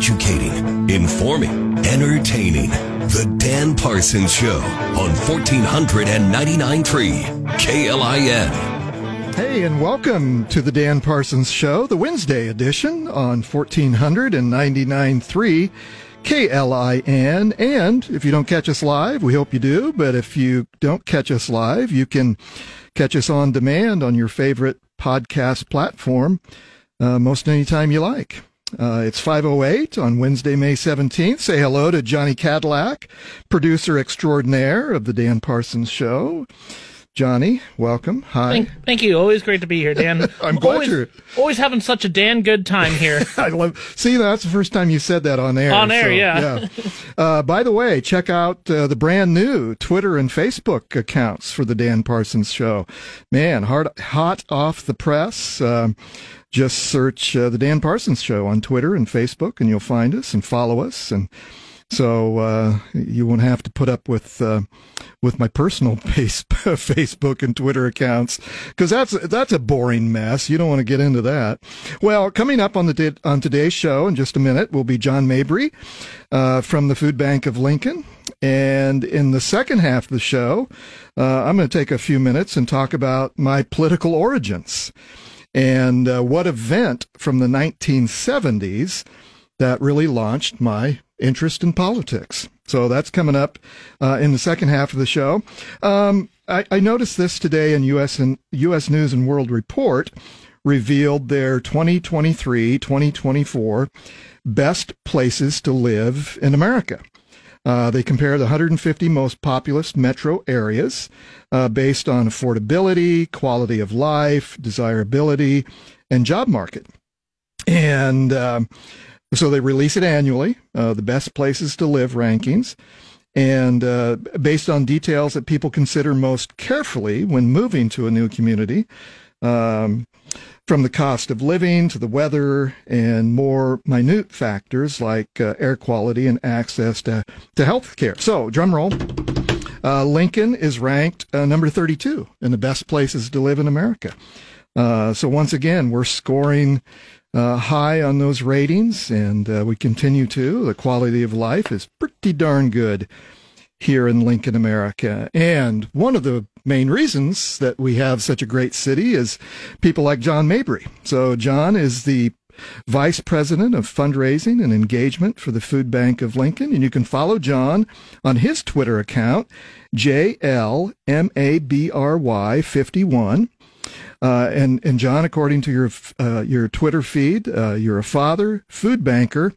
educating, informing, entertaining. The Dan Parsons Show on 1499.3 KLIN. Hey, and welcome to the Dan Parsons Show, the Wednesday edition on 1499.3 KLIN. And if you don't catch us live, we hope you do. But if you don't catch us live, you can catch us on demand on your favorite podcast platform uh, most anytime you like. Uh, it's 508 on Wednesday, May 17th. Say hello to Johnny Cadillac, producer extraordinaire of the Dan Parsons Show. Johnny, welcome. Hi. Thank, thank you. Always great to be here, Dan. I'm glad always, you're- always having such a Dan good time here. I love. See, that's the first time you said that on air. On air, yeah. Uh, by the way, check out uh, the brand new Twitter and Facebook accounts for the Dan Parsons Show. Man, hard, hot off the press. Um, just search uh, the Dan Parsons Show on Twitter and Facebook, and you'll find us and follow us and. So uh, you won't have to put up with uh, with my personal face, Facebook and Twitter accounts because that's that's a boring mess. You don't want to get into that. Well, coming up on the on today's show in just a minute will be John Mabry uh, from the Food Bank of Lincoln, and in the second half of the show, uh, I'm going to take a few minutes and talk about my political origins and uh, what event from the 1970s that really launched my interest in politics. So that's coming up uh, in the second half of the show. Um, I, I, noticed this today in U.S. and U.S. News and World Report revealed their 2023-2024 best places to live in America. Uh, they compare the 150 most populous metro areas uh, based on affordability, quality of life, desirability, and job market. And um, so they release it annually, uh, the best places to live rankings, and uh, based on details that people consider most carefully when moving to a new community, um, from the cost of living to the weather and more minute factors like uh, air quality and access to, to health care. So, drum roll. Uh, Lincoln is ranked uh, number 32 in the best places to live in America. Uh, so once again, we're scoring uh, high on those ratings, and uh, we continue to. The quality of life is pretty darn good here in Lincoln, America. And one of the main reasons that we have such a great city is people like John Mabry. So, John is the Vice President of Fundraising and Engagement for the Food Bank of Lincoln. And you can follow John on his Twitter account, JLMABRY51. Uh, and and John, according to your uh, your Twitter feed, uh, you're a father, food banker,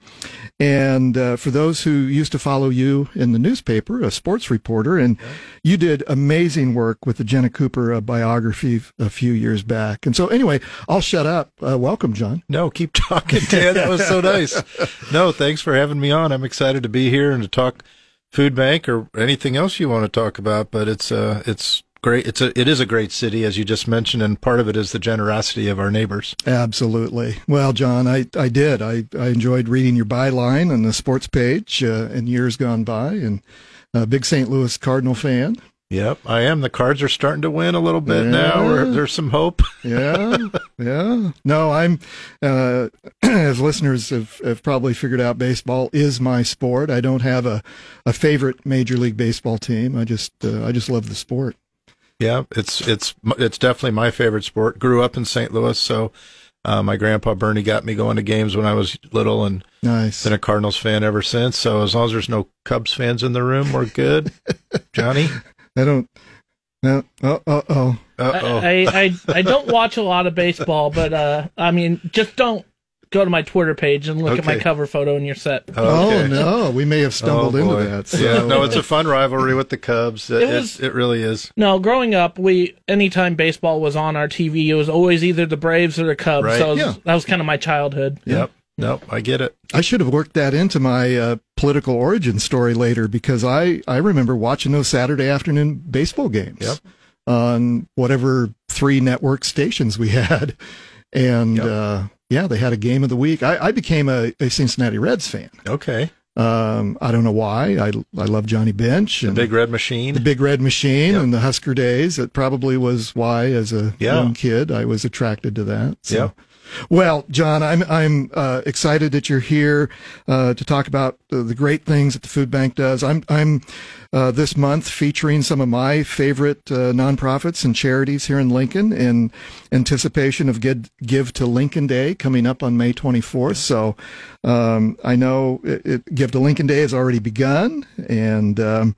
and uh, for those who used to follow you in the newspaper, a sports reporter, and you did amazing work with the Jenna Cooper uh, biography a few years back. And so, anyway, I'll shut up. Uh, welcome, John. No, keep talking, Dan. That was so nice. No, thanks for having me on. I'm excited to be here and to talk food bank or anything else you want to talk about. But it's uh, it's great. It's a it is a great city, as you just mentioned, and part of it is the generosity of our neighbors. Absolutely. Well, John, I, I did. I, I enjoyed reading your byline on the sports page uh, in years gone by, and a big St. Louis Cardinal fan. Yep, I am. The Cards are starting to win a little bit yeah. now. Or there's some hope. yeah, yeah. No, I'm. Uh, as listeners have, have probably figured out, baseball is my sport. I don't have a, a favorite Major League Baseball team. I just uh, I just love the sport. Yeah, it's it's it's definitely my favorite sport. Grew up in St. Louis, so uh, my grandpa Bernie got me going to games when I was little, and nice. been a Cardinals fan ever since. So as long as there's no Cubs fans in the room, we're good. Johnny, I don't. No. Oh. Oh. Oh. Uh-oh. I, I I don't watch a lot of baseball, but uh, I mean, just don't go to my Twitter page and look okay. at my cover photo and you're set. Oh, okay. Oh no, we may have stumbled oh, into that. So. Yeah, no, it's a fun rivalry with the Cubs. It, it, was, it, it really is. No, growing up, we anytime baseball was on our TV, it was always either the Braves or the Cubs. Right. So was, yeah. that was kind of my childhood. Yep. Nope, I get it. I should have worked that into my uh, political origin story later because I, I remember watching those Saturday afternoon baseball games yep. on whatever three network stations we had. And yep. uh, yeah, they had a game of the week. I, I became a, a, Cincinnati Reds fan. Okay. Um, I don't know why. I I love Johnny Bench and the Big Red Machine, the Big Red Machine, yep. and the Husker days. It probably was why, as a yeah. young kid, I was attracted to that. So. Yep. Well, John, I'm I'm uh, excited that you're here uh, to talk about uh, the great things that the food bank does. I'm I'm uh, this month featuring some of my favorite uh, nonprofits and charities here in Lincoln in anticipation of Give, Give to Lincoln Day coming up on May 24th. So um, I know it, it, Give to Lincoln Day has already begun, and um,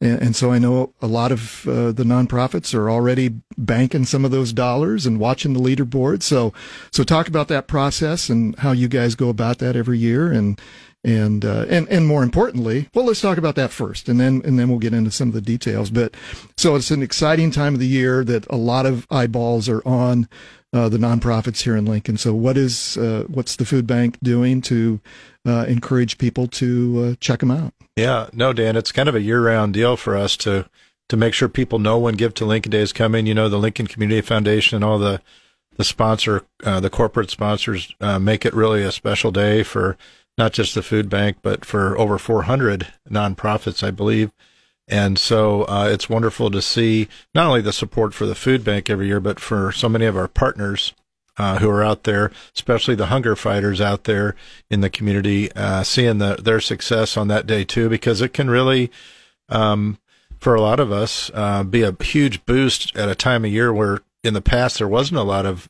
and, so I know a lot of uh, the nonprofits are already banking some of those dollars and watching the leaderboard. So, so talk about that process and how you guys go about that every year, and and uh, and and more importantly, well, let's talk about that first, and then and then we'll get into some of the details. But so it's an exciting time of the year that a lot of eyeballs are on uh, the nonprofits here in Lincoln. So, what is uh, what's the food bank doing to uh, encourage people to uh, check them out? Yeah, no, Dan, it's kind of a year-round deal for us to to make sure people know when Give to Lincoln Day is coming. You know, the Lincoln Community Foundation and all the the sponsor, uh, the corporate sponsors, uh, make it really a special day for not just the food bank, but for over 400 nonprofits, I believe. And so uh, it's wonderful to see not only the support for the food bank every year, but for so many of our partners uh, who are out there, especially the hunger fighters out there in the community, uh, seeing the, their success on that day too, because it can really, um, for a lot of us, uh, be a huge boost at a time of year where in the past there wasn't a lot of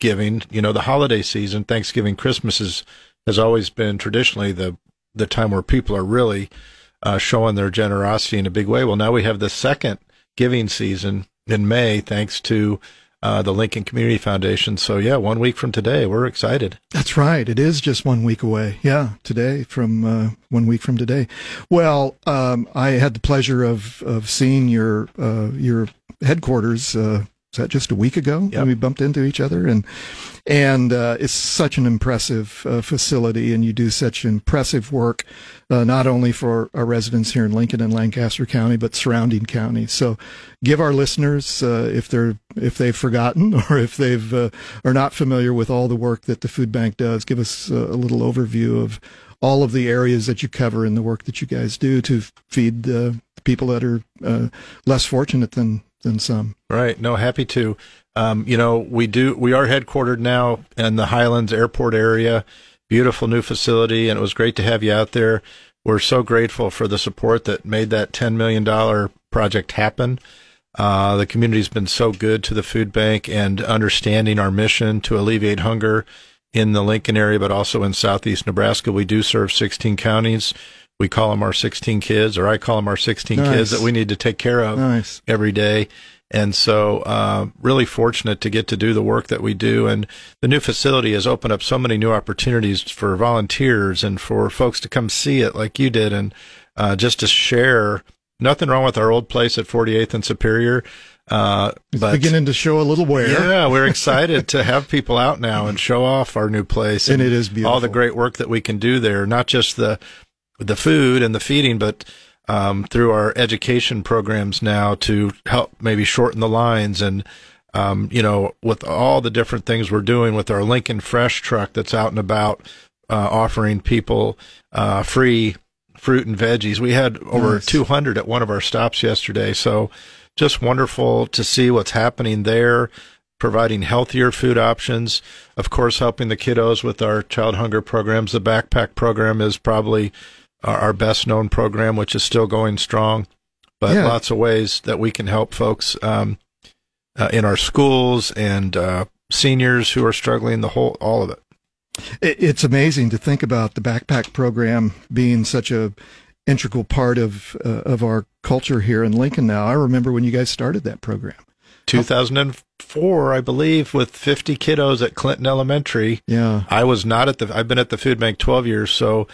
giving. You know, the holiday season, Thanksgiving, Christmas is, has always been traditionally the the time where people are really uh, showing their generosity in a big way. Well, now we have the second giving season in May, thanks to uh, the Lincoln Community Foundation. So yeah, one week from today, we're excited. That's right. It is just one week away. Yeah, today from uh, one week from today. Well, um, I had the pleasure of of seeing your uh, your headquarters uh, is that just a week ago yep. when we bumped into each other? And and uh, it's such an impressive uh, facility, and you do such impressive work, uh, not only for our residents here in Lincoln and Lancaster County, but surrounding counties. So, give our listeners, uh, if they're if they've forgotten or if they've uh, are not familiar with all the work that the food bank does, give us a little overview of all of the areas that you cover and the work that you guys do to feed the people that are uh, less fortunate than than some. Right. No, happy to. Um, you know, we do. We are headquartered now in the Highlands Airport area. Beautiful new facility, and it was great to have you out there. We're so grateful for the support that made that ten million dollar project happen. Uh, the community's been so good to the food bank and understanding our mission to alleviate hunger in the Lincoln area, but also in southeast Nebraska. We do serve 16 counties we call them our 16 kids, or I call them our 16 nice. kids that we need to take care of nice. every day. And so, uh, really fortunate to get to do the work that we do. And the new facility has opened up so many new opportunities for volunteers and for folks to come see it like you did and uh, just to share. Nothing wrong with our old place at 48th and Superior. Uh, it's but beginning to show a little wear. Yeah, we're excited to have people out now and show off our new place. And, and, it is beautiful. All the great work that we can do there, not just the the food and the feeding, but um, through our education programs now to help maybe shorten the lines and um, you know with all the different things we're doing with our Lincoln Fresh truck that's out and about uh, offering people uh, free fruit and veggies. We had over nice. 200 at one of our stops yesterday, so just wonderful to see what's happening there. Providing healthier food options, of course, helping the kiddos with our child hunger programs. The backpack program is probably our best known program, which is still going strong, but yeah. lots of ways that we can help folks um, uh, in our schools and uh, seniors who are struggling. The whole, all of it. It's amazing to think about the backpack program being such a integral part of uh, of our culture here in Lincoln. Now, I remember when you guys started that program. 2004, I believe, with 50 kiddos at Clinton Elementary. Yeah, I was not at the. I've been at the food bank 12 years, so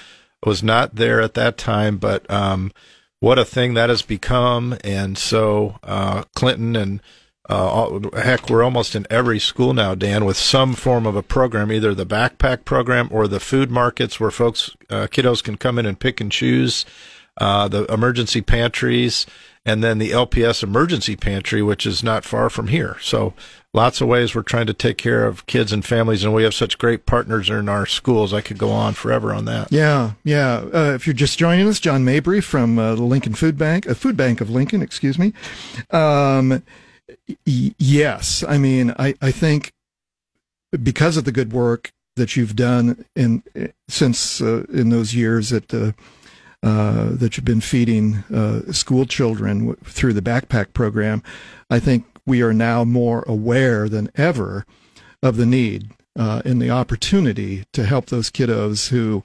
was not there at that time, but um, what a thing that has become. And so uh, Clinton and uh, heck, we're almost in every school now, Dan, with some form of a program, either the backpack program or the food markets where folks, uh, kiddos can come in and pick and choose, uh, the emergency pantries, and then the LPS emergency pantry, which is not far from here. So lots of ways we're trying to take care of kids and families, and we have such great partners in our schools. I could go on forever on that. Yeah, yeah. Uh, if you're just joining us, John Mabry from uh, the Lincoln Food Bank, uh, Food Bank of Lincoln, excuse me. Um, y- yes, I mean, I, I think because of the good work that you've done in since uh, in those years that uh, uh, that you've been feeding uh, school children w- through the backpack program, I think we are now more aware than ever of the need uh, and the opportunity to help those kiddos who,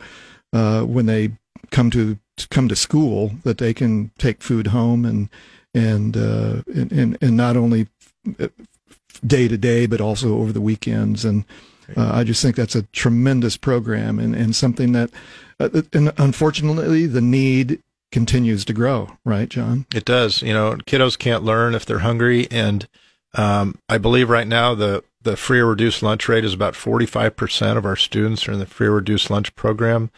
uh, when they come to, come to school, that they can take food home and and and, and, and not only day to day, but also over the weekends. And uh, I just think that's a tremendous program and, and something that, uh, and unfortunately, the need continues to grow, right, John? It does. You know, kiddos can't learn if they're hungry. And um, I believe right now the, the free or reduced lunch rate is about 45% of our students are in the free or reduced lunch program.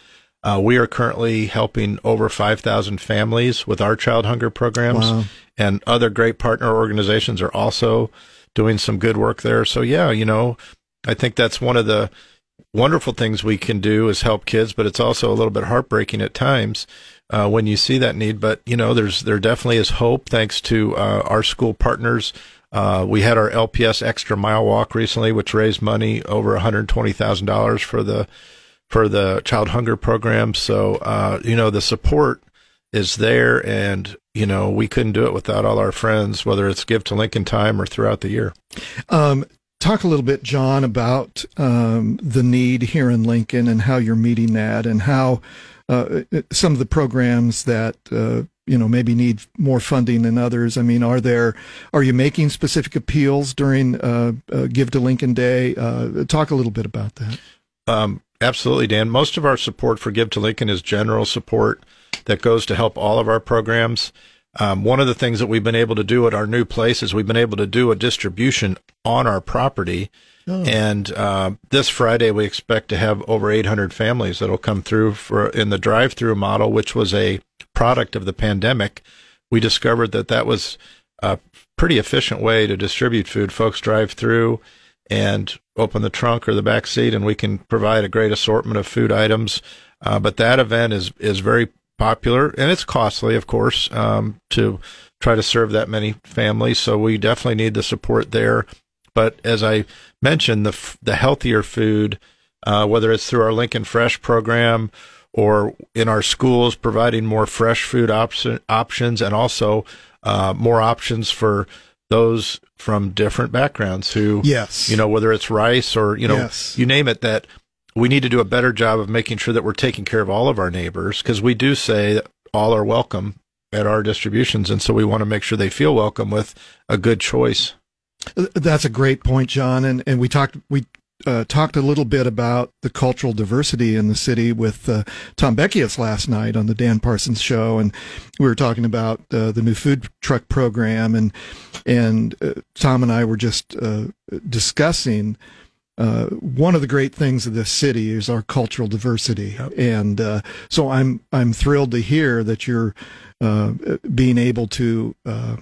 Uh, we are currently helping over 5,000 families with our child hunger programs, wow. and other great partner organizations are also doing some good work there. So, yeah, you know, I think that's one of the wonderful things we can do is help kids, but it's also a little bit heartbreaking at times uh, when you see that need. But you know, there's there definitely is hope thanks to uh, our school partners. Uh, we had our LPS Extra Mile Walk recently, which raised money over one hundred twenty thousand dollars for the for the child hunger program. So uh, you know, the support is there, and you know, we couldn't do it without all our friends, whether it's Give to Lincoln time or throughout the year. Um, talk a little bit, John, about um, the need here in Lincoln and how you're meeting that, and how uh, some of the programs that uh, you know maybe need more funding than others. I mean, are there are you making specific appeals during uh, uh Give to Lincoln Day? Uh, talk a little bit about that. Um, absolutely, Dan. Most of our support for Give to Lincoln is general support that goes to help all of our programs. Um, one of the things that we've been able to do at our new place is we've been able to do a distribution on our property. Oh. And uh, this Friday, we expect to have over 800 families that'll come through for in the drive-through model, which was a product of the pandemic. We discovered that that was a pretty efficient way to distribute food. Folks drive through and open the trunk or the back seat, and we can provide a great assortment of food items. Uh, but that event is is very popular, and it's costly, of course, um, to try to serve that many families. So we definitely need the support there. But as I mentioned, the the healthier food, uh, whether it's through our Lincoln Fresh program or in our schools, providing more fresh food op- options and also uh, more options for those from different backgrounds who, yes, you know, whether it's rice or you know, yes. you name it, that we need to do a better job of making sure that we're taking care of all of our neighbors because we do say that all are welcome at our distributions. And so we want to make sure they feel welcome with a good choice. That's a great point, John. And, and we talked, we uh, talked a little bit about the cultural diversity in the city with uh, Tom Beckius last night on the Dan Parsons show, and we were talking about uh, the new food truck program, and and uh, Tom and I were just uh, discussing uh, one of the great things of this city is our cultural diversity, yep. and uh, so I'm I'm thrilled to hear that you're uh, being able to uh,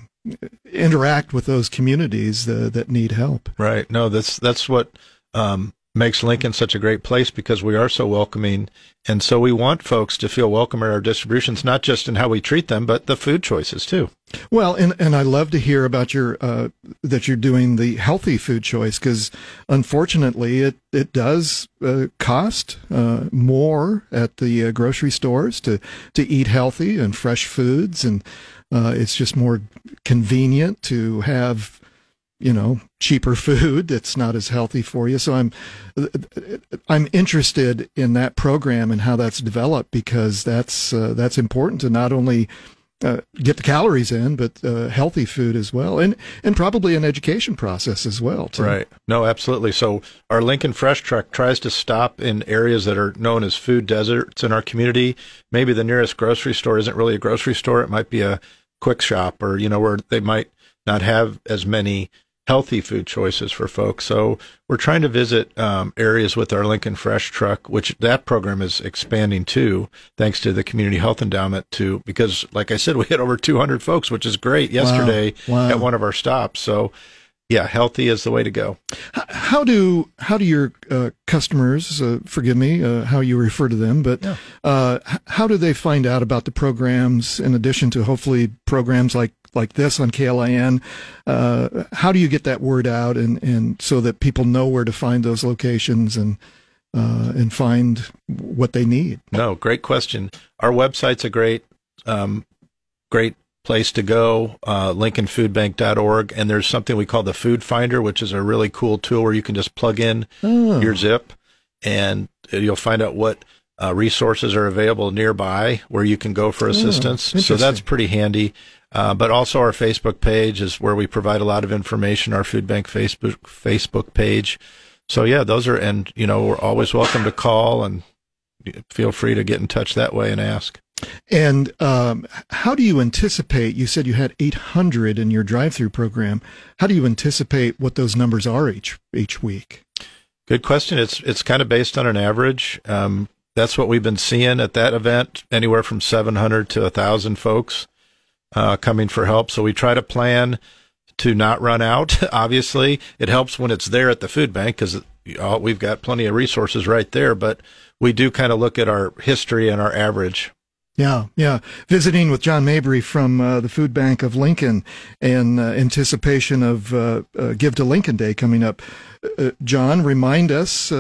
interact with those communities uh, that need help. Right. No, that's that's what um, makes Lincoln such a great place because we are so welcoming. And so we want folks to feel welcome at our distributions, not just in how we treat them, but the food choices too. Well, and, and I love to hear about your, uh, that you're doing the healthy food choice because unfortunately it, it does uh, cost uh, more at the uh, grocery stores to, to eat healthy and fresh foods. And uh, it's just more convenient to have you know cheaper food that's not as healthy for you. So i'm i'm interested in that program and how that's developed because that's uh, that's important to not only uh, get the calories in, but uh, healthy food as well, and and probably an education process as well. Too. Right. No, absolutely. So our Lincoln Fresh Truck tries to stop in areas that are known as food deserts in our community. Maybe the nearest grocery store isn't really a grocery store; it might be a quick shop, or you know where they might not have as many healthy food choices for folks. So we're trying to visit um, areas with our Lincoln Fresh truck, which that program is expanding too, thanks to the Community Health Endowment. To because, like I said, we had over 200 folks, which is great yesterday wow. Wow. at one of our stops. So. Yeah, healthy is the way to go. How do how do your uh, customers, uh, forgive me, uh, how you refer to them, but yeah. Uh, how do they find out about the programs in addition to hopefully programs like like this on KLIN. Uh, how do you get that word out and, and so that people know where to find those locations and uh, and find what they need? No, great question. Our website's a great um, great place to go, uh, lincolnfoodbank.org. And there's something we call the Food Finder, which is a really cool tool where you can just plug in oh. your zip and you'll find out what uh, resources are available nearby where you can go for oh, assistance. Oh, so that's pretty handy. Uh, but also our Facebook page is where we provide a lot of information. Our Food Bank Facebook Facebook page. So yeah, those are, and you know, we're always welcome to call and feel free to get in touch that way and ask. And um, how do you anticipate? You said you had 800 in your drive-through program. How do you anticipate what those numbers are each each week? Good question. It's it's kind of based on an average. Um, that's what we've been seeing at that event, anywhere from 700 to 1,000 folks uh, coming for help. So we try to plan to not run out. Obviously, it helps when it's there at the food bank because we've got plenty of resources right there. But we do kind of look at our history and our average. Yeah, yeah. Visiting with John Mabry from uh, the Food Bank of Lincoln in uh, anticipation of uh, uh Give to Lincoln Day coming up. Uh, uh, John, remind us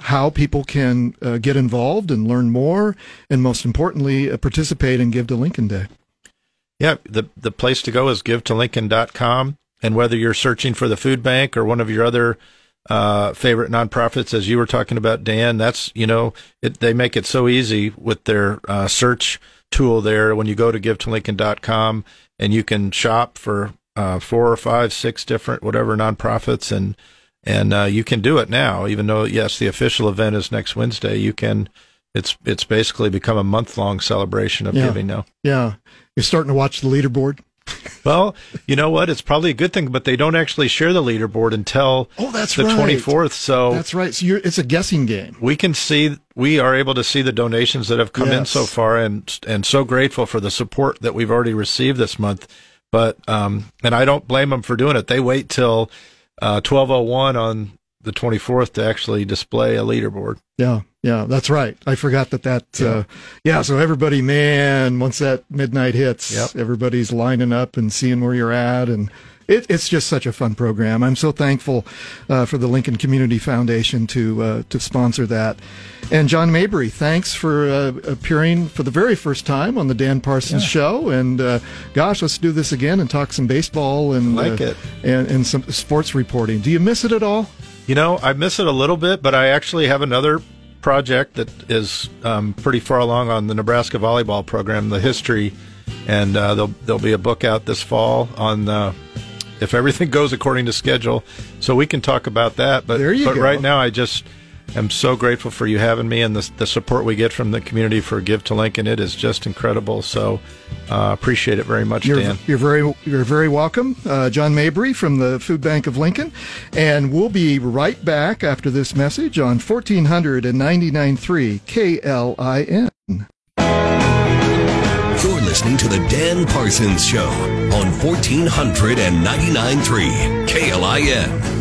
how people can get involved and learn more, and most importantly, participate in Give to Lincoln Day. Yeah, the the place to go is givetolincoln.com. And whether you're searching for the food bank or one of your other uh, favorite nonprofits, as you were talking about, Dan. That's you know it, they make it so easy with their uh, search tool there. When you go to GiveToLincoln.com and you can shop for uh, four or five, six different whatever nonprofits, and and uh, you can do it now. Even though yes, the official event is next Wednesday, you can. It's it's basically become a month long celebration of yeah. giving now. Yeah, you're starting to watch the leaderboard well, you know what? It's probably a good thing, but they don't actually share the leaderboard until oh, that's the twenty fourth. So that's right. So it's a guessing game. We can see we are able to see the donations that have come yes. in so far, and and so grateful for the support that we've already received this month. But um, and I don't blame them for doing it. They wait till uh, twelve oh one on the twenty fourth to actually display a leaderboard. Yeah, yeah, that's right. I forgot that that, yeah. Uh, yeah, so everybody, man, once that midnight hits, yep. everybody's lining up and seeing where you're at. And it, it's just such a fun program. I'm so thankful uh, for the Lincoln Community Foundation to, uh, to sponsor that. And John Mabry, thanks for uh, appearing for the very first time on the Dan Parsons yeah. Show. And uh, gosh, let's do this again and talk some baseball and, like uh, and, and some sports reporting. Do you miss it at all? You know, I miss it a little bit, but I actually have another project that is um, pretty far along on the Nebraska volleyball program, the history, and uh, there'll there'll be a book out this fall on uh, if everything goes according to schedule, so we can talk about that. But but go. right now, I just am so grateful for you having me and the, the support we get from the community for Give to Lincoln. It is just incredible. So uh, appreciate it very much, you're, Dan. You're very you're very welcome, uh, John Mabry from the Food Bank of Lincoln, and we'll be right back after this message on 1499.3 KLIN. You're listening to the Dan Parsons Show on 1499.3 KLIN.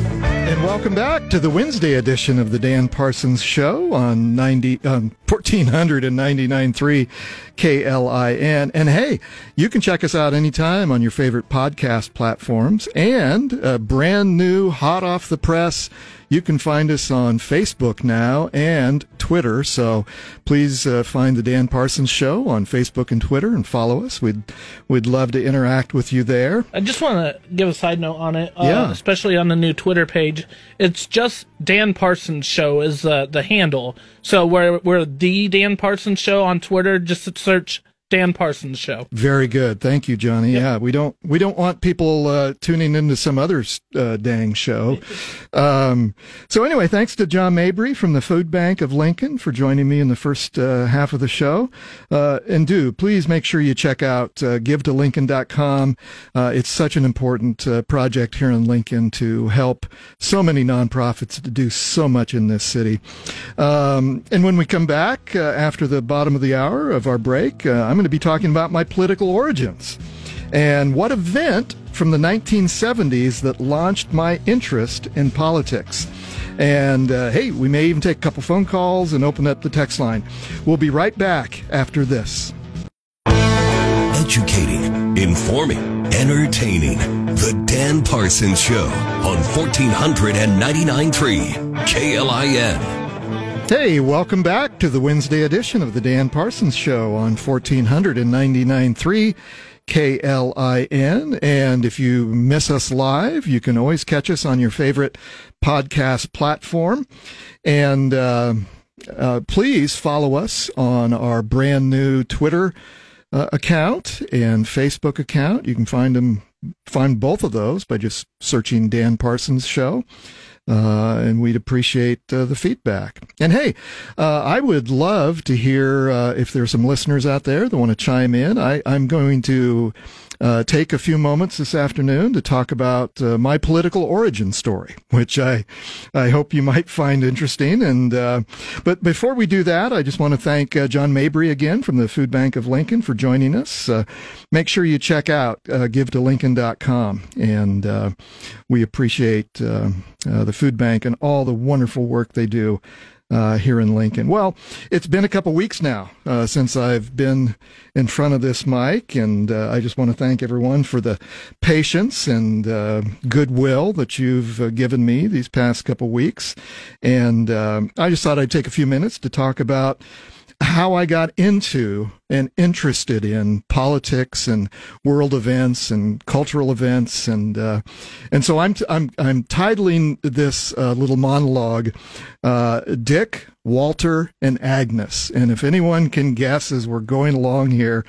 And welcome back to the Wednesday edition of the Dan Parsons Show on 90 um, 1499.3 KLIN. And hey, you can check us out anytime on your favorite podcast platforms and a brand new hot off the press you can find us on Facebook now and Twitter. So please uh, find the Dan Parsons Show on Facebook and Twitter and follow us. We'd we'd love to interact with you there. I just want to give a side note on it, uh, yeah. especially on the new Twitter page. It's just Dan Parsons Show is uh, the handle. So we're we're the Dan Parsons Show on Twitter. Just search Dan Parsons show. Very good. Thank you, Johnny. Yep. Yeah, we don't we don't want people uh, tuning into some other uh, dang show. Um, so anyway, thanks to John Mabry from the Food Bank of Lincoln for joining me in the first uh, half of the show. Uh, and do please make sure you check out uh, givetolincoln.com. Uh, it's such an important uh, project here in Lincoln to help so many nonprofits to do so much in this city. Um, and when we come back after the bottom of the hour of our break, I'm I'm going to be talking about my political origins and what event from the 1970s that launched my interest in politics. And uh, hey, we may even take a couple phone calls and open up the text line. We'll be right back after this educating, informing, entertaining. The Dan Parsons Show on 1499.3 KLIN. Hey, welcome back to the Wednesday edition of the Dan Parsons Show on 1499.3 KLIN. And if you miss us live, you can always catch us on your favorite podcast platform. And uh, uh, please follow us on our brand new Twitter uh, account and Facebook account. You can find them, find both of those by just searching Dan Parsons Show. Uh, and we'd appreciate uh, the feedback. And hey, uh, I would love to hear uh, if there's some listeners out there that want to chime in. I, I'm going to uh, take a few moments this afternoon to talk about uh, my political origin story, which I I hope you might find interesting. And uh, but before we do that, I just want to thank uh, John Mabry again from the Food Bank of Lincoln for joining us. Uh, make sure you check out uh, givetolincoln.com, and we appreciate the food bank and all the wonderful work they do uh, here in Lincoln. Well, it's been a couple weeks now uh, since I've been in front of this mic, and uh, I just want to thank everyone for the patience and uh, goodwill that you've uh, given me these past couple weeks. And um, I just thought I'd take a few minutes to talk about how I got into and interested in politics and world events and cultural events and uh, and so I'm t- I'm I'm titling this uh, little monologue uh, Dick Walter and Agnes. And if anyone can guess as we're going along here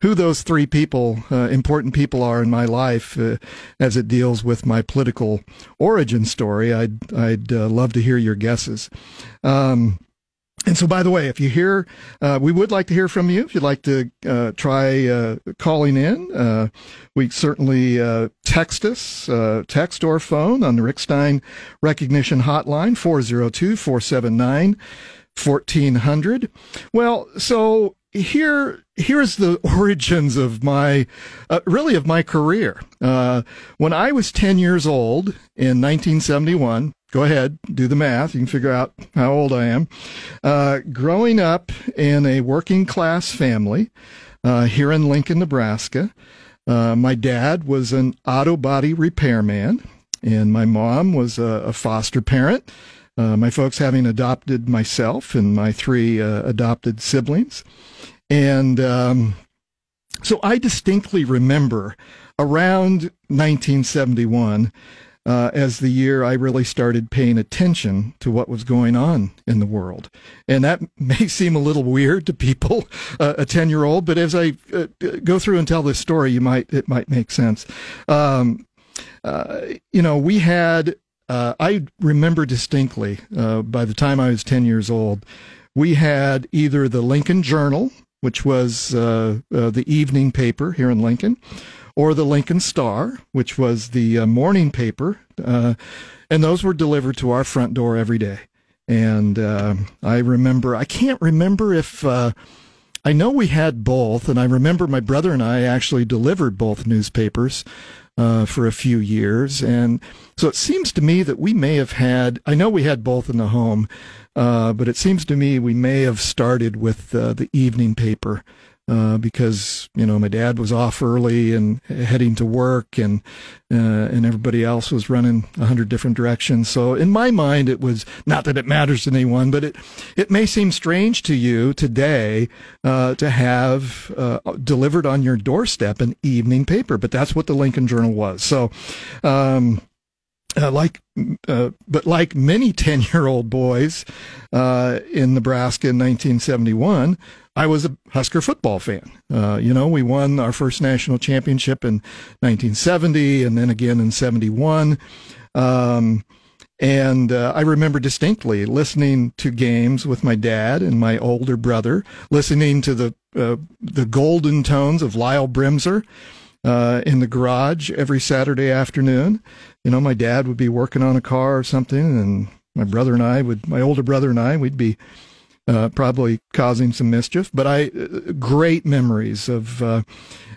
who those three people uh, important people are in my life uh, as it deals with my political origin story I'd I'd uh, love to hear your guesses. Um, and so, by the way, if you hear, uh, we would like to hear from you. If you'd like to uh, try uh, calling in, uh, we certainly uh, text us, uh, text or phone on the Rick Stein Recognition Hotline, 402 479 1400. Well, so here here's the origins of my uh, really of my career uh, when i was 10 years old in 1971 go ahead, do the math. You can figure out how old I am. Uh, growing up in a working class family uh, here in Lincoln, Nebraska, uh, my dad was an auto body repairman, and my mom was a, a foster parent. Uh, my folks having adopted myself and my three uh, adopted siblings. And um, so I distinctly remember around 1971 uh, as the year I really started paying attention to what was going on in the world. And that may seem a little weird to people, uh, a 10 year old, but as I uh, go through and tell this story, you might, it might make sense. Um, uh, you know, we had, uh, I remember distinctly, uh, by the time I was 10 years old, we had either the Lincoln Journal, which was the evening paper here in Lincoln, or the Lincoln Star, which was the uh, morning paper, uh, and those were delivered to our front door every day. And uh, I remember, I can't remember if uh, I know we had both, and I remember my brother and I actually delivered both newspapers. Uh, for a few years. And so it seems to me that we may have had, I know we had both in the home, uh, but it seems to me we may have started with the evening paper uh, because you know my dad was off early and heading to work, and uh, and everybody else was running a hundred different directions. So in my mind, it was not that it matters to anyone, but it it may seem strange to you today uh, to have uh, delivered on your doorstep an evening paper, but that's what the Lincoln Journal was. So. Um, uh, like, uh, but like many 10 year old boys uh, in Nebraska in 1971, I was a Husker football fan. Uh, you know, we won our first national championship in 1970 and then again in 71. Um, and uh, I remember distinctly listening to games with my dad and my older brother, listening to the uh, the golden tones of Lyell Bremser uh, in the garage every Saturday afternoon. You know, my dad would be working on a car or something, and my brother and I would, my older brother and I, we'd be uh, probably causing some mischief. But I, uh, great memories of, uh,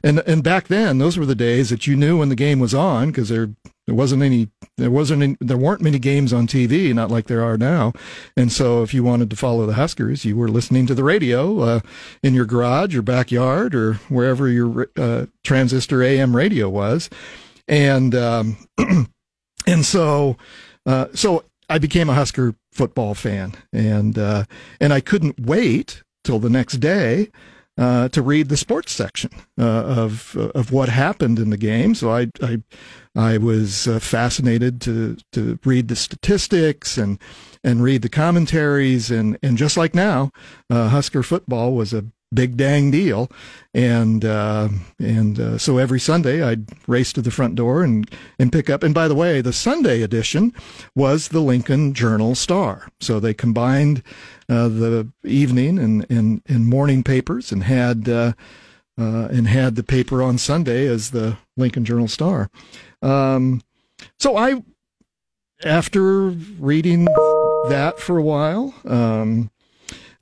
and and back then, those were the days that you knew when the game was on because there There wasn't any. There wasn't. Any, there weren't many games on TV, not like there are now. And so, if you wanted to follow the Huskers, you were listening to the radio uh, in your garage or backyard or wherever your uh, transistor AM radio was. And um, and so, uh, so I became a Husker football fan, and uh, and I couldn't wait till the next day uh, to read the sports section uh, of of what happened in the game. So I I, I was uh, fascinated to to read the statistics and and read the commentaries and and just like now, uh, Husker football was a big dang deal. And uh, and uh, so every Sunday I'd race to the front door and and pick up. And by the way, the Sunday edition was the Lincoln Journal Star. So they combined uh, the evening and, and and morning papers and had. Uh, uh, and had the paper on Sunday as the Lincoln Journal Star. Um, so I, after reading that for a while, um,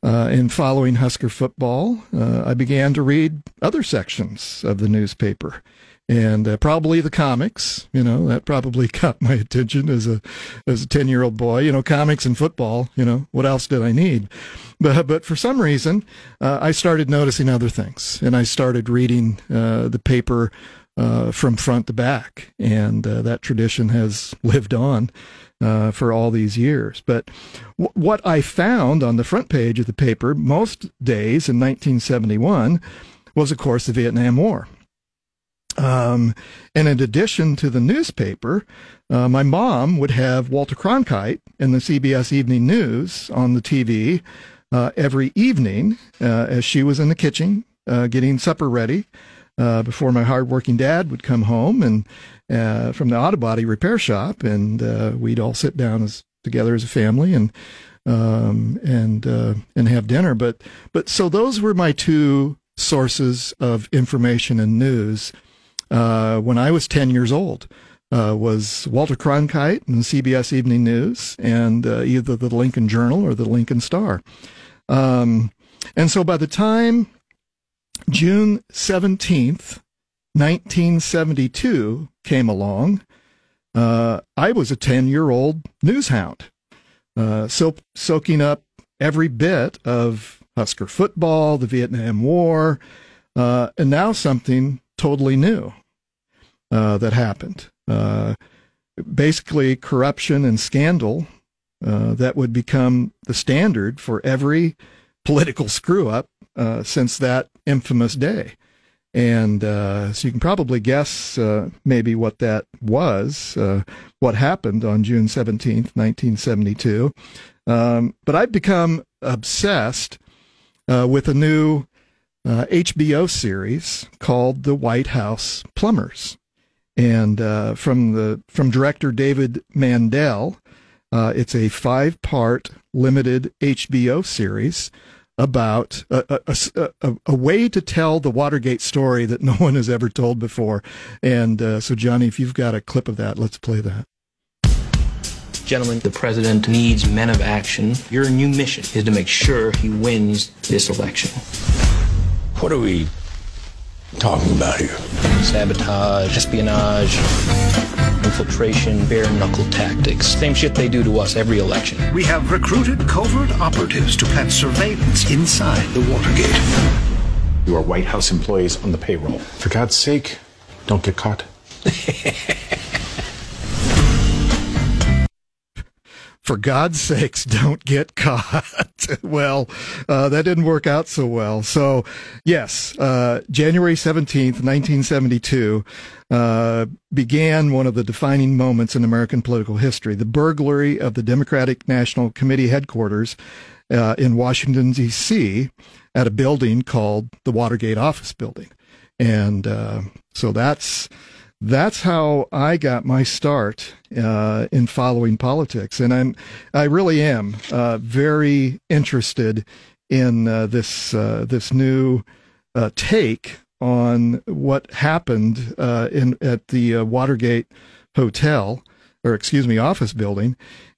uh, in following Husker football, uh, I began to read other sections of the newspaper. And uh, probably the comics, you know, that probably caught my attention as a as a ten year old boy. You know, comics and football. You know, what else did I need? But but for some reason, uh, I started noticing other things, and I started reading uh, the paper uh, from front to back, and that tradition has lived on uh, for all these years. But w- what I found on the front page of the paper most days in 1971 was, of course, the Vietnam War. Um, and in addition to the newspaper, uh, my mom would have Walter Cronkite in the CBS Evening News on the TV uh, every evening uh, as she was in the kitchen uh, getting supper ready uh, before my hardworking dad would come home and uh, from the auto body repair shop, and uh, we'd all sit down as together as a family and um, and uh, and have dinner. But but so those were my two sources of information and news uh, when I was ten years old. Uh, was Walter Cronkite and CBS Evening News, and either the Lincoln Journal or the Lincoln Star. Um, and so by the time June 17th, 1972 came along, uh, I was a 10 year old news hound, uh, so, soaking up every bit of Husker football, the Vietnam War, uh, and now something totally new uh, that happened. Uh, basically, corruption and scandal uh, that would become the standard for every political screw up since that infamous day. And uh, so you can probably guess uh, maybe what that was, uh, what happened on June 17th, 1972. Um, but I've become obsessed uh, with a new HBO uh, series called The White House Plumbers. And uh, from the from director David Mandel, it's a five part limited HBO series about a, a, a, a, way to tell the Watergate story that no one has ever told before. And uh, so, Johnny, if you've got a clip of that, let's play that. Gentlemen, the president needs men of action. Your new mission is to make sure he wins this election. What are we talking about here? Sabotage, espionage infiltration, bare knuckle tactics. Same shit they do to us every election. We have recruited covert operatives to plant surveillance inside the Watergate. You are White House employees on the payroll. For God's sake, don't get caught. for God's sakes, don't get caught. well, uh, that didn't work out so well. So, yes, uh, January 17th, 1972, uh, began one of the defining moments in American political history the burglary of the Democratic National Committee headquarters uh, in Washington, D.C., at a building called the Watergate Office Building. And uh, so that's that's how I got my start uh, in following politics, and I'm I really am uh, very interested in uh, this uh, this new uh, take on what happened uh, in at the Watergate Hotel or excuse me, office building,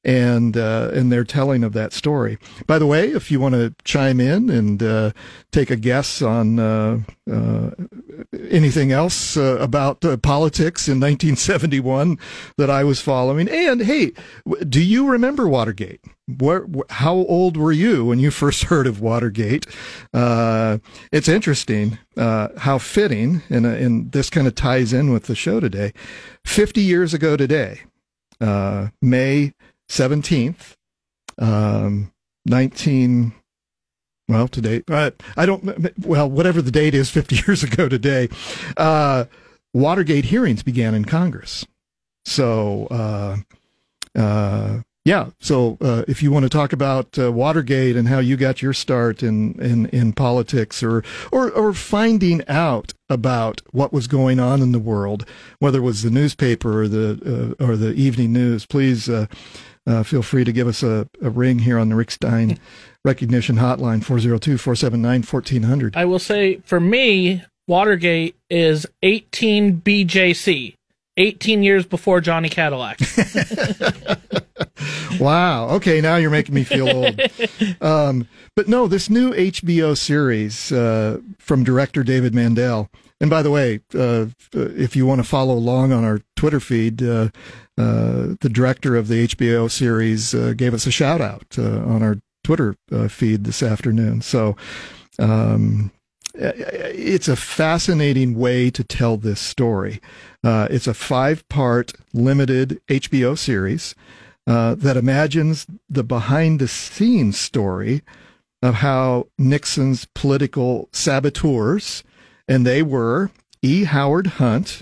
and uh, and their telling of that story. By the way, if you want to chime in and uh, take a guess on uh, uh anything else uh, about uh, politics in 1971 that I was following, and hey, do you remember Watergate? Where, how old were you when you first heard of Watergate? it's interesting how fitting, and, and this kind of ties in with the show today. 50 years ago today, May 17th, um, 19, well, today, uh, I don't, well, whatever the date is 50 years ago today, uh, Watergate hearings began in Congress. So, uh, uh, yeah. So, uh, if you want to talk about uh, Watergate and how you got your start in, in, in politics or, or, or finding out about what was going on in the world, whether it was the newspaper or the, uh, or the evening news, please, uh, uh, feel free to give us a, a ring here on the Rick Stein Recognition Hotline, 402 479 1400. I will say, for me, Watergate is 18 BJC, 18 years before Johnny Cadillac. wow. Okay, now you're making me feel old. Um, but no, this new HBO series uh, from director David Mandel. And by the way, uh, if you want to follow along on our Twitter feed, uh, uh, the director of the HBO series uh, gave us a shout out uh, on our Twitter uh, feed this afternoon. So um, it's a fascinating way to tell this story. Uh, it's a five part limited HBO series that imagines the behind the scenes story of how Nixon's political saboteurs, and they were E. Howard Hunt,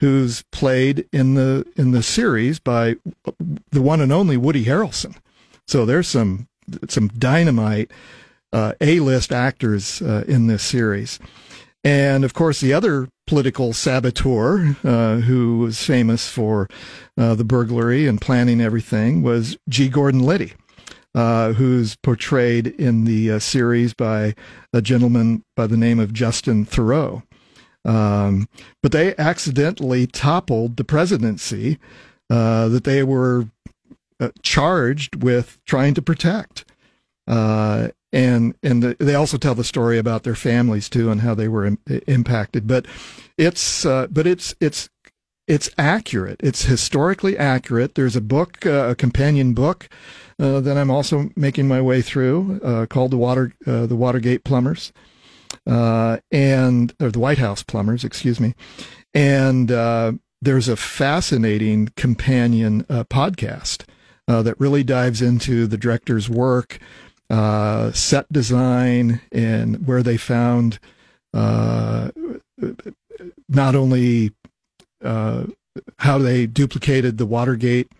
who's played in the in the series by the one and only Woody Harrelson. So there's some some dynamite uh, A-list actors uh, in this series, and of course the other political saboteur uh, who was famous for uh, the burglary and planning everything was G. Gordon Liddy. Uh, who's portrayed in the uh, series by a gentleman by the name of Justin Theroux. Um, but they accidentally toppled the presidency uh, that they were uh, charged with trying to protect. Uh, and and the, they also tell the story about their families too and how they were Im- impacted. But it's uh, but it's it's it's accurate. It's historically accurate. There's a book, uh, a companion book. Uh, that I'm also making my way through, called the Water, the Watergate Plumbers, uh, and or the White House plumbers, excuse me, and uh, there's a fascinating companion uh, podcast uh, that really dives into the director's work, uh, set design, and where they found uh, not only how they duplicated the Watergate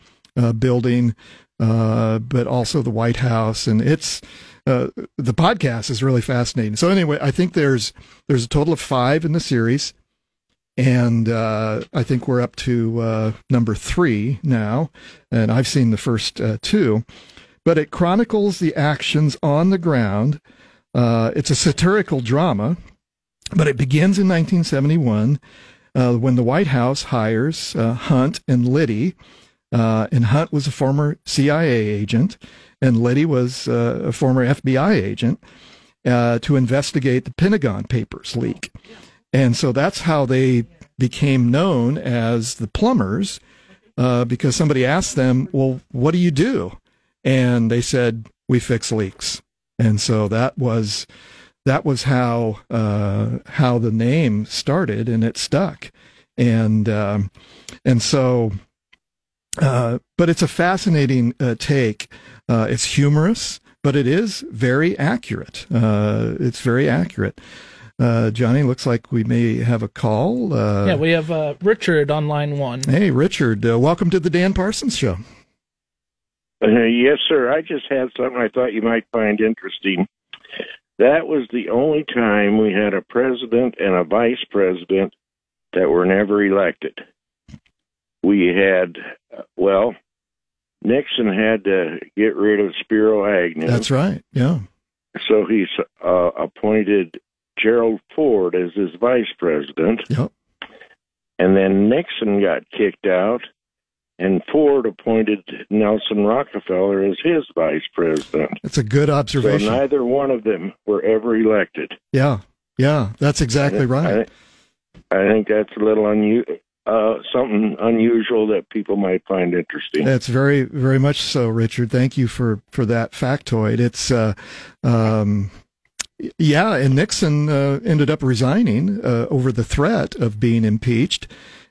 building, but also the White House, and it's uh, the podcast is really fascinating. So anyway, I think there's there's a total of five in the series, and uh, I think we're up to uh, number three now, and I've seen the first uh, two. But it chronicles the actions on the ground. Uh, it's a satirical drama, but it begins in 1971 when the White House hires Hunt and Liddy. and Hunt was a former CIA agent and Liddy was uh, a former FBI agent uh, to investigate the Pentagon Papers leak. And so that's how they became known as the plumbers, uh, because somebody asked them, Well, what do you do? And they said, We fix leaks. And so that was that was how uh, how the name started, and it stuck. And um, and so, uh, but it's a fascinating uh, take uh, it's humorous, but it is very accurate. Uh, it's very accurate. Uh, Johnny, looks like we may have a call. Uh, yeah, we have uh, Richard on line one. Hey, Richard, uh, welcome to the Dan Parsons Show. yes, sir. I just had something I thought you might find interesting. That was the only time we had a president and a vice president that were never elected. We had, well, Nixon had to get rid of Spiro Agnew. That's right. Yeah. So he uh, appointed Gerald Ford as his vice president. Yep. And then Nixon got kicked out, and Ford appointed Nelson Rockefeller as his vice president. That's a good observation. So neither one of them were ever elected. Yeah, yeah, that's exactly I, right. I, I think that's a little unusual. Uh, something unusual that people might find interesting. That's very, very much so, Richard. Thank you for for that factoid. It's, uh, um, yeah, and Nixon uh, ended up resigning uh, over the threat of being impeached.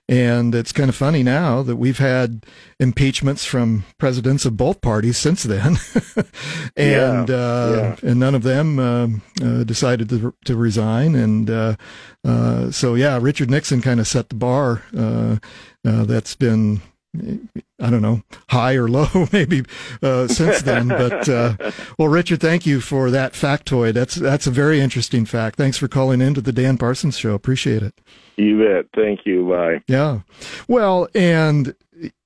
And it's kind of funny now that we've had impeachments from presidents of both parties since then, and Yeah, uh, yeah. and none of them um uh, decided to to resign. And uh, uh, so, yeah, Richard Nixon kind of set the bar. Uh, uh, that's been I don't know, high or low maybe uh, since then. But uh, well, Richard, thank you for that factoid. That's that's a very interesting fact. Thanks for calling into the Dan Parsons Show. Appreciate it. You bet. Thank you. Bye. Yeah. Well, and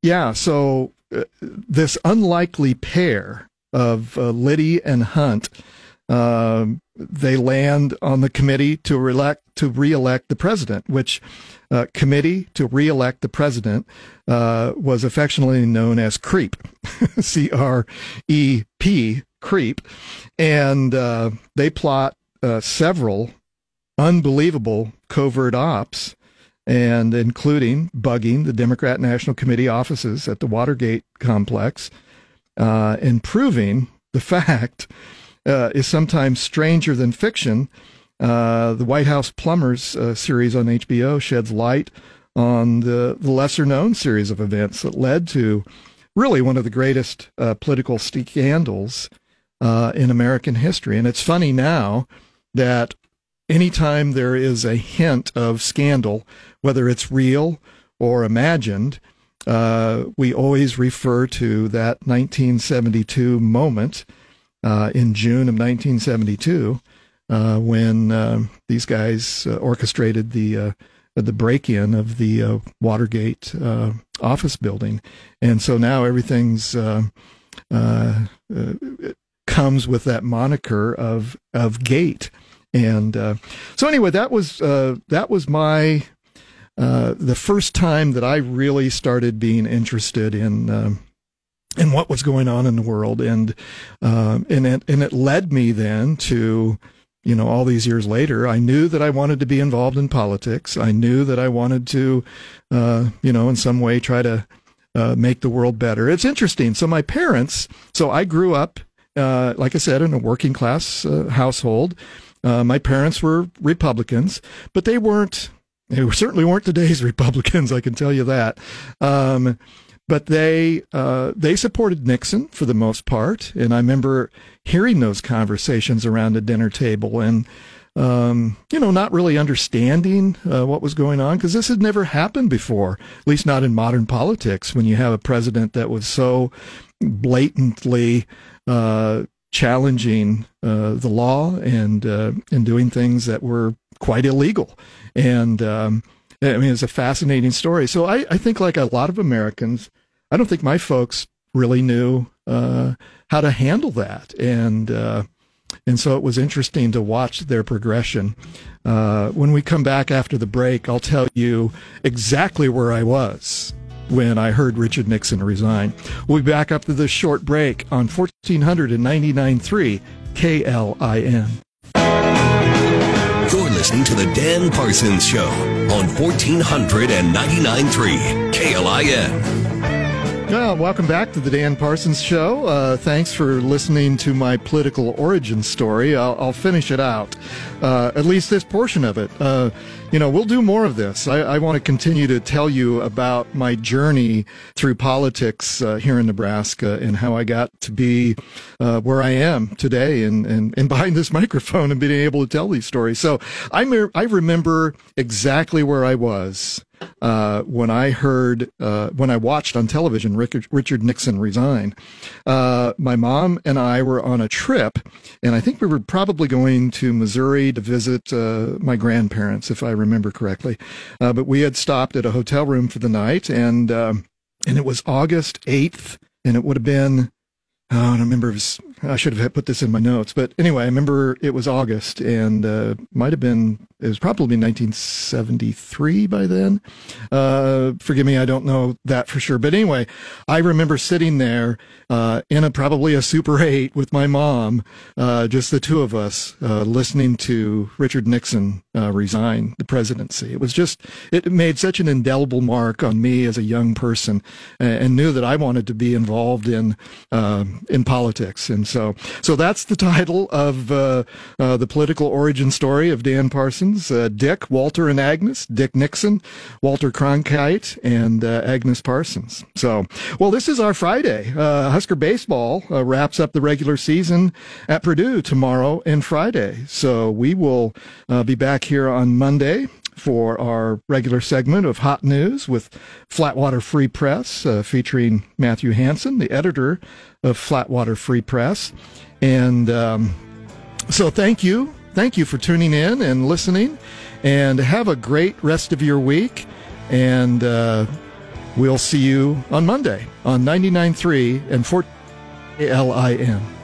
yeah, so uh, this unlikely pair of uh, Liddy and Hunt, um, they land on the committee to reelect to reelect the president, which uh, committee to reelect the president uh, was affectionately known as CREEP, C R E P, CREEP, and uh, they plot uh, several unbelievable covert ops and including bugging the Democrat National Committee offices at the Watergate complex, uh, and proving the fact uh, is sometimes stranger than fiction. Uh, the White House Plumbers uh, series on HBO sheds light on the, the lesser known series of events that led to really one of the greatest uh, political scandals uh, in American history. And it's funny now that anytime there is a hint of scandal, whether it's real or imagined, uh, we always refer to that 1972 moment uh, in June of 1972 uh, when um these guys uh, orchestrated the uh, the break-in of the uh, Watergate uh, office building, and so now everything's uh, uh, uh, comes with that moniker of of Gate, and uh, so anyway, that was uh, that was my uh, the first time that I really started being interested in. Um, in what was going on in the world, and um, and it, and it led me then to, you know, all these years later, I knew that I wanted to be involved in politics. I knew that I wanted to, uh, you know, in some way try to uh, make the world better. It's interesting. So my parents, so I grew up, uh, like I said, in a working class uh, household. Uh, my parents were Republicans, but they weren't. They certainly weren't today's Republicans. I can tell you that. Um, but they uh, they supported Nixon for the most part, and I remember hearing those conversations around the dinner table, and um, you know, not really understanding uh, what was going on because this had never happened before, at least not in modern politics. When you have a president that was so blatantly uh, challenging uh, the law and uh, and doing things that were quite illegal, and um, I mean, it's a fascinating story. So I, I think, like a lot of Americans, I don't think my folks really knew uh, how to handle that, and uh, and so it was interesting to watch their progression. Uh, when we come back after the break, I'll tell you exactly where I was when I heard Richard Nixon resign. We'll be back after this short break on 1499.3 KLIN. You're listening to The Dan Parsons Show on 1499.3 KLIN. Well, welcome back to the Dan Parsons Show. Uh, thanks for listening to my political origin story. I'll, I'll finish it out, uh, at least this portion of it. Uh, you know, we'll do more of this. I, I want to continue to tell you about my journey through politics uh, here in Nebraska and how I got to be uh, where I am today and, and, and behind this microphone and being able to tell these stories. So I, me- I remember exactly where I was uh, when I heard, uh, when I watched on television Richard, Richard Nixon resign. Uh, my mom and I were on a trip, and I think we were probably going to Missouri to visit uh, my grandparents, if I remember correctly. Uh, but we had stopped at a hotel room for the night, and um, and it was August eighth, and it would have been. Oh, I don't remember. It was I should have put this in my notes, but anyway, I remember it was August and uh, might have been it was probably 1973 by then. Uh, forgive me, I don't know that for sure. But anyway, I remember sitting there uh, in a probably a Super 8 with my mom, uh, just the two of us, uh, listening to Richard Nixon uh, resign the presidency. It was just it made such an indelible mark on me as a young person, and, and knew that I wanted to be involved in in politics. And so, so that's the title of uh, uh, the political origin story of Dan Parsons. Uh, Dick, Walter, and Agnes. Dick Nixon, Walter Cronkite, and uh, Agnes Parsons. So, well, this is our Friday. Uh, Husker baseball wraps up the regular season at Purdue tomorrow and Friday. So we will be back here on Monday for our regular segment of Hot News with Flatwater Free Press, uh, featuring Matthew Hansen, the editor of Flatwater Free Press. And um, so thank you. Thank you for tuning in and listening. And have a great rest of your week. And uh, we'll see you on Monday on 99.3 and 4 LIN.